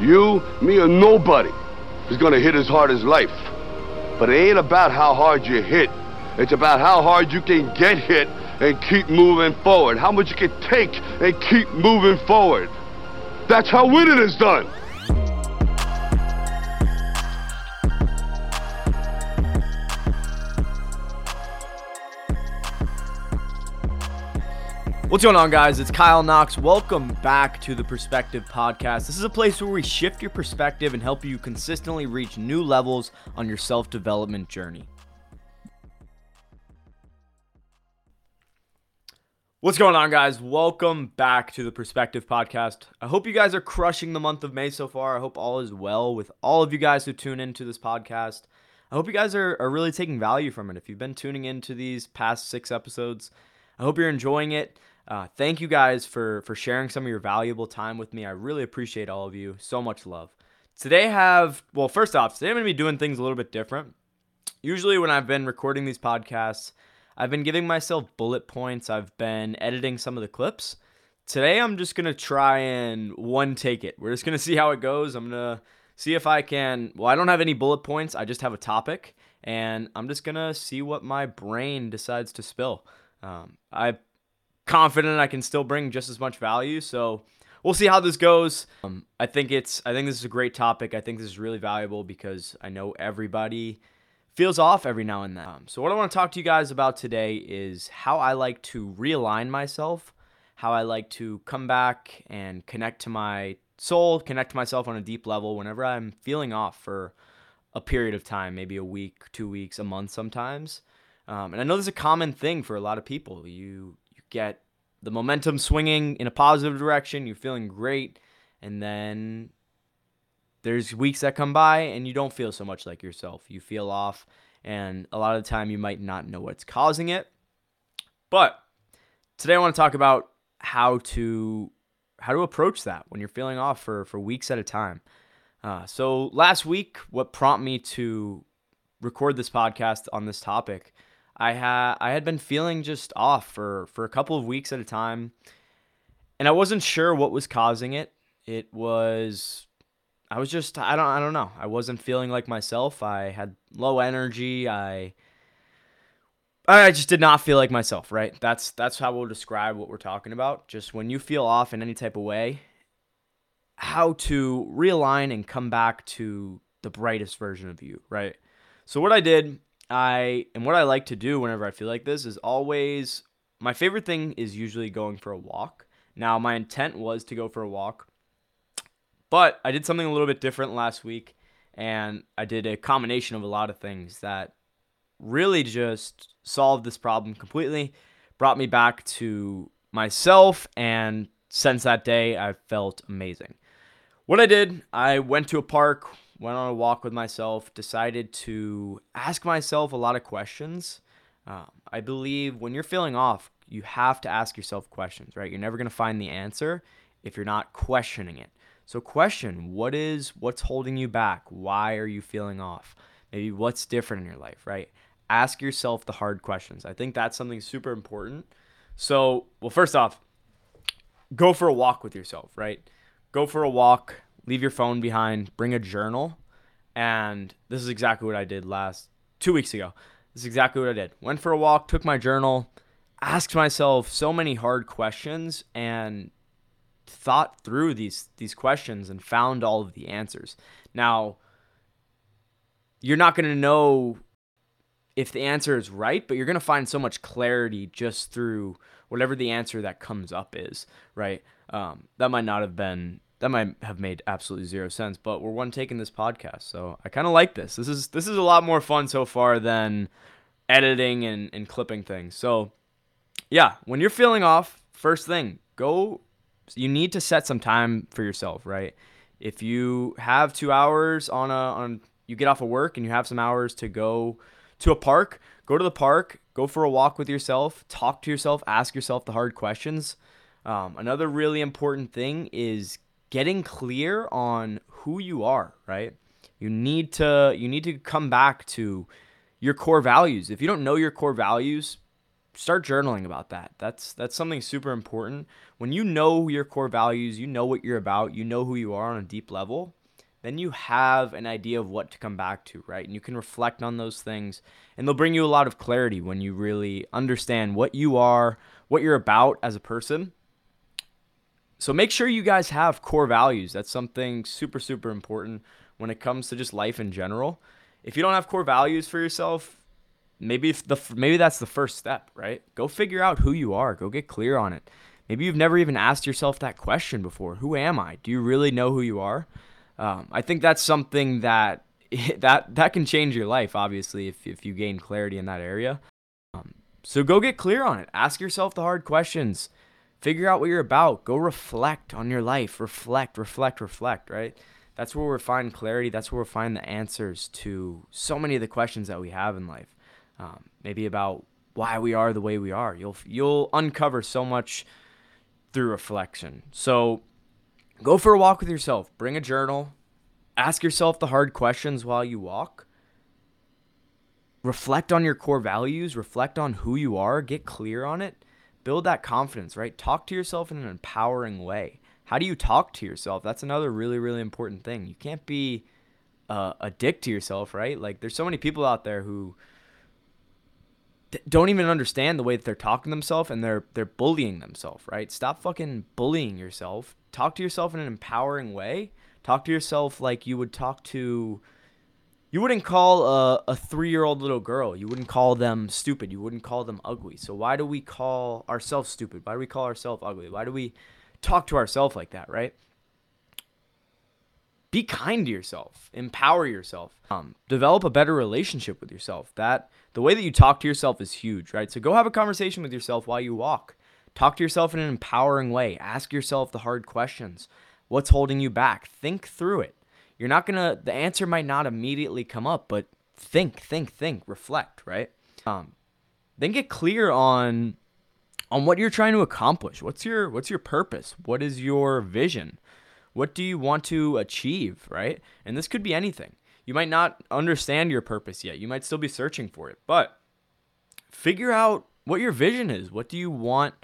You, me, or nobody is gonna hit as hard as life. But it ain't about how hard you hit. It's about how hard you can get hit and keep moving forward. How much you can take and keep moving forward. That's how winning is done. What's going on, guys? It's Kyle Knox. Welcome back to the Perspective Podcast. This is a place where we shift your perspective and help you consistently reach new levels on your self development journey. What's going on, guys? Welcome back to the Perspective Podcast. I hope you guys are crushing the month of May so far. I hope all is well with all of you guys who tune into this podcast. I hope you guys are, are really taking value from it. If you've been tuning into these past six episodes, I hope you're enjoying it. Uh, thank you guys for for sharing some of your valuable time with me. I really appreciate all of you. So much love. Today I have well, first off, today I'm gonna be doing things a little bit different. Usually when I've been recording these podcasts, I've been giving myself bullet points. I've been editing some of the clips. Today I'm just gonna try and one take it. We're just gonna see how it goes. I'm gonna see if I can. Well, I don't have any bullet points. I just have a topic, and I'm just gonna see what my brain decides to spill. Um, I confident I can still bring just as much value. So we'll see how this goes. Um, I think it's I think this is a great topic. I think this is really valuable because I know everybody feels off every now and then. Um, so what I want to talk to you guys about today is how I like to realign myself, how I like to come back and connect to my soul, connect to myself on a deep level whenever I'm feeling off for a period of time, maybe a week, two weeks, a month sometimes. Um, and I know this is a common thing for a lot of people. You get the momentum swinging in a positive direction, you're feeling great, and then there's weeks that come by and you don't feel so much like yourself. You feel off, and a lot of the time you might not know what's causing it. But today I want to talk about how to how to approach that when you're feeling off for for weeks at a time. Uh, so last week, what prompted me to record this podcast on this topic I had I had been feeling just off for for a couple of weeks at a time, and I wasn't sure what was causing it. It was I was just I don't I don't know. I wasn't feeling like myself. I had low energy. I I just did not feel like myself, right? That's that's how we'll describe what we're talking about. Just when you feel off in any type of way, how to realign and come back to the brightest version of you, right? So what I did I and what I like to do whenever I feel like this is always my favorite thing is usually going for a walk. Now, my intent was to go for a walk, but I did something a little bit different last week, and I did a combination of a lot of things that really just solved this problem completely, brought me back to myself, and since that day, I felt amazing. What I did, I went to a park, went on a walk with myself, decided to ask myself a lot of questions. Um, I believe when you're feeling off, you have to ask yourself questions, right? You're never going to find the answer if you're not questioning it. So question, what is what's holding you back? Why are you feeling off? Maybe what's different in your life, right? Ask yourself the hard questions. I think that's something super important. So, well, first off, go for a walk with yourself, right? Go for a walk, leave your phone behind, bring a journal. And this is exactly what I did last two weeks ago. This is exactly what I did. Went for a walk, took my journal, asked myself so many hard questions, and thought through these these questions and found all of the answers. Now, you're not going to know if the answer is right, but you're going to find so much clarity just through whatever the answer that comes up is, right? Um, that might not have been that might have made absolutely zero sense, but we're one taking this podcast, so I kind of like this. This is this is a lot more fun so far than editing and, and clipping things. So yeah, when you're feeling off, first thing, go you need to set some time for yourself, right? If you have two hours on a on you get off of work and you have some hours to go to a park, go to the park, go for a walk with yourself, talk to yourself, ask yourself the hard questions. Um, another really important thing is getting clear on who you are, right? You need to you need to come back to your core values. If you don't know your core values, start journaling about that. That's that's something super important. When you know your core values, you know what you're about, you know who you are on a deep level, then you have an idea of what to come back to, right? And you can reflect on those things and they'll bring you a lot of clarity when you really understand what you are, what you're about as a person. So make sure you guys have core values. That's something super super important when it comes to just life in general. If you don't have core values for yourself, maybe the maybe that's the first step, right? Go figure out who you are. Go get clear on it. Maybe you've never even asked yourself that question before. Who am I? Do you really know who you are? Um, I think that's something that that that can change your life. Obviously, if if you gain clarity in that area. Um, so go get clear on it. Ask yourself the hard questions. Figure out what you're about. Go reflect on your life. Reflect, reflect, reflect. Right. That's where we'll find clarity. That's where we'll find the answers to so many of the questions that we have in life um, maybe about why we are the way we are. You'll you'll uncover so much through reflection. So go for a walk with yourself. Bring a journal. Ask yourself the hard questions while you walk. Reflect on your core values. Reflect on who you are. Get clear on it. Build that confidence, right? Talk to yourself in an empowering way. How do you talk to yourself? That's another really, really important thing. You can't be uh, a dick to yourself, right? Like, there's so many people out there who don't even understand the way that they're talking to themselves and they're they're bullying themselves, right? Stop fucking bullying yourself. Talk to yourself in an empowering way. Talk to yourself like you would talk to you wouldn't call a, a three-year-old little girl. You wouldn't call them stupid. You wouldn't call them ugly. So why do we call ourselves stupid? Why do we call ourselves ugly? Why do we talk to ourselves like that, right? Be kind to yourself. Empower yourself. Um, develop a better relationship with yourself. That the way that you talk to yourself is huge, right? So go have a conversation with yourself while you walk. Talk to yourself in an empowering way. Ask yourself the hard questions. What's holding you back? Think through it. You're not gonna. The answer might not immediately come up, but think, think, think, reflect, right? Um, then get clear on on what you're trying to accomplish. What's your what's your purpose? What is your vision? What do you want to achieve, right? And this could be anything. You might not understand your purpose yet. You might still be searching for it. But figure out what your vision is. What do you want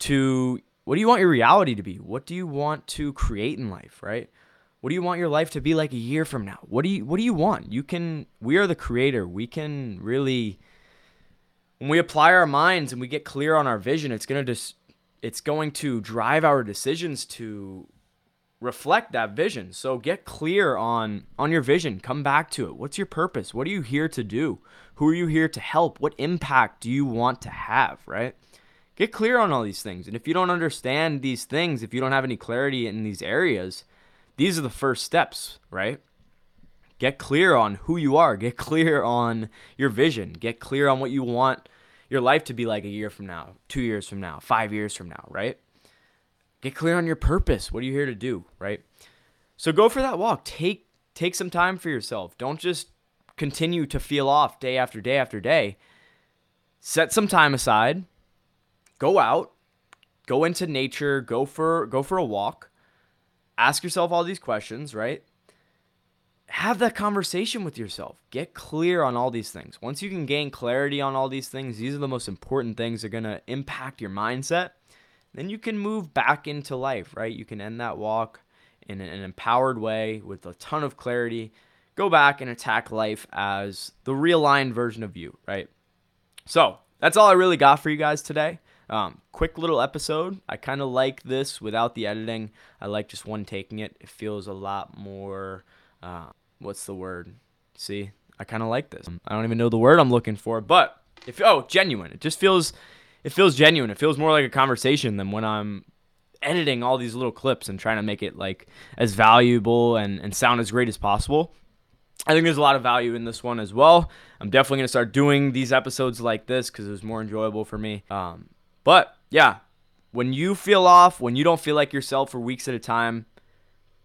to what do you want your reality to be? What do you want to create in life, right? What do you want your life to be like a year from now? What do you what do you want? You can we are the creator. We can really when we apply our minds and we get clear on our vision, it's going to just it's going to drive our decisions to reflect that vision. So get clear on on your vision. Come back to it. What's your purpose? What are you here to do? Who are you here to help? What impact do you want to have, right? Get clear on all these things. And if you don't understand these things, if you don't have any clarity in these areas, these are the first steps, right? Get clear on who you are. Get clear on your vision. Get clear on what you want your life to be like a year from now, 2 years from now, 5 years from now, right? Get clear on your purpose. What are you here to do, right? So go for that walk. Take take some time for yourself. Don't just continue to feel off day after day after day. Set some time aside. Go out. Go into nature. Go for go for a walk. Ask yourself all these questions, right? Have that conversation with yourself. Get clear on all these things. Once you can gain clarity on all these things, these are the most important things that are going to impact your mindset then you can move back into life, right? You can end that walk in an empowered way with a ton of clarity. Go back and attack life as the realigned version of you, right? So that's all I really got for you guys today. Um, quick little episode. I kind of like this without the editing. I like just one taking it. It feels a lot more. Uh, what's the word? See, I kind of like this. I don't even know the word I'm looking for, but if oh, genuine. It just feels it feels genuine. It feels more like a conversation than when I'm editing all these little clips and trying to make it like as valuable and, and sound as great as possible. I think there's a lot of value in this one as well. I'm definitely going to start doing these episodes like this because it was more enjoyable for me. Um, but yeah, when you feel off, when you don't feel like yourself for weeks at a time,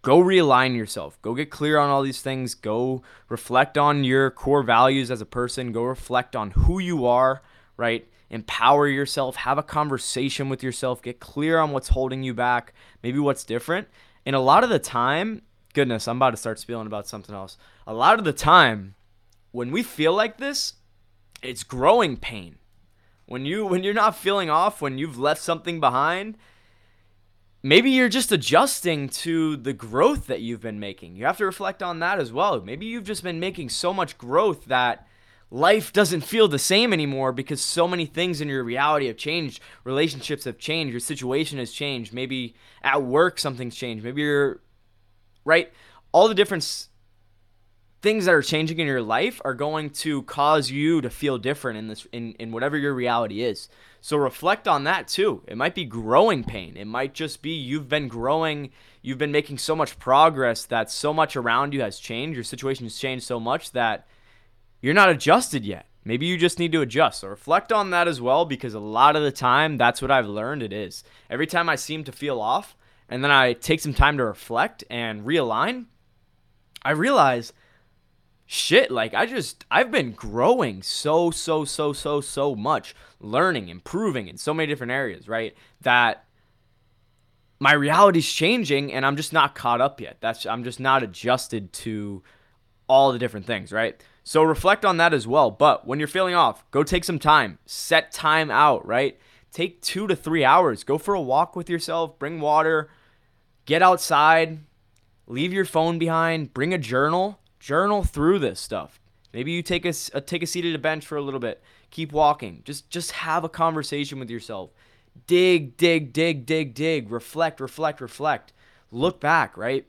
go realign yourself. Go get clear on all these things. Go reflect on your core values as a person. Go reflect on who you are, right? empower yourself, have a conversation with yourself, get clear on what's holding you back, maybe what's different. And a lot of the time, goodness, I'm about to start spilling about something else. A lot of the time, when we feel like this, it's growing pain. When you when you're not feeling off, when you've left something behind, maybe you're just adjusting to the growth that you've been making. You have to reflect on that as well. Maybe you've just been making so much growth that life doesn't feel the same anymore because so many things in your reality have changed. Relationships have changed. Your situation has changed. Maybe at work something's changed. Maybe you're right. All the different things that are changing in your life are going to cause you to feel different in this in, in whatever your reality is. So reflect on that too. It might be growing pain. It might just be you've been growing, you've been making so much progress that so much around you has changed, your situation has changed so much that you're not adjusted yet. Maybe you just need to adjust. So reflect on that as well because a lot of the time that's what I've learned it is. Every time I seem to feel off and then I take some time to reflect and realign, I realize shit, like I just I've been growing so so so so so much, learning, improving in so many different areas, right? That my reality's changing and I'm just not caught up yet. That's I'm just not adjusted to all the different things, right? So reflect on that as well. But when you're feeling off, go take some time. Set time out, right? Take two to three hours. Go for a walk with yourself. Bring water. Get outside. Leave your phone behind. Bring a journal. Journal through this stuff. Maybe you take a, a take a seat at a bench for a little bit. Keep walking. Just just have a conversation with yourself. Dig, dig, dig, dig, dig. Reflect, reflect, reflect. Look back, right?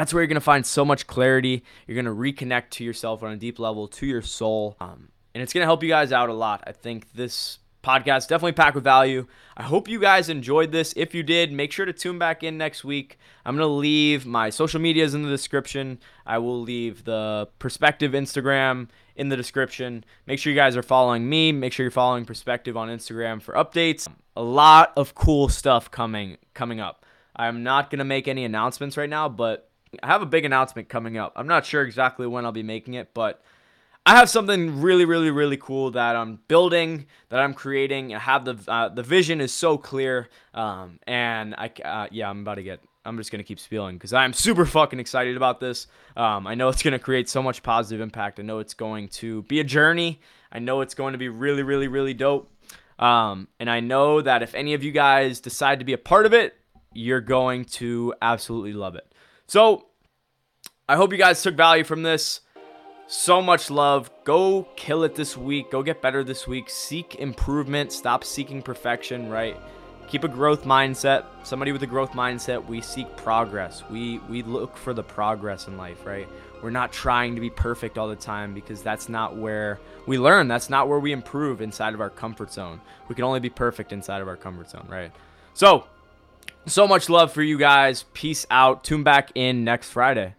that's where you're to find so much clarity. You're to reconnect to yourself on a deep level, to your soul. Um, and it's to help you guys out a lot. I think this podcast definitely packed with value. I hope you guys enjoyed this. If you did, make sure to tune back in next week. I'm going to leave my social medias in the description. I will leave the Perspective Instagram in the description. Make sure you guys are following me. Make sure you're following Perspective on Instagram for updates. A lot of cool stuff coming coming up. I'm not going to make any announcements right now, but I have a big announcement coming up. I'm not sure exactly when I'll be making it, but I have something really, really, really cool that I'm building, that I'm creating. I have the uh, the vision is so clear, um, and I uh, yeah, I'm about to get. I'm just gonna keep spieling because I'm super fucking excited about this. Um, I know it's gonna create so much positive impact. I know it's going to be a journey. I know it's going to be really, really, really dope. Um, and I know that if any of you guys decide to be a part of it, you're going to absolutely love it. So I hope you guys took value from this. So much love. Go kill it this week. Go get better this week. Seek improvement. Stop seeking perfection, right? Keep a growth mindset. Somebody with a growth mindset, we seek progress. We we look for the progress in life, right? We're not trying to be perfect all the time because that's not where we learn. That's not where we improve inside of our comfort zone. We can only be perfect inside of our comfort zone, right? So, so much love for you guys. Peace out. Tune back in next Friday.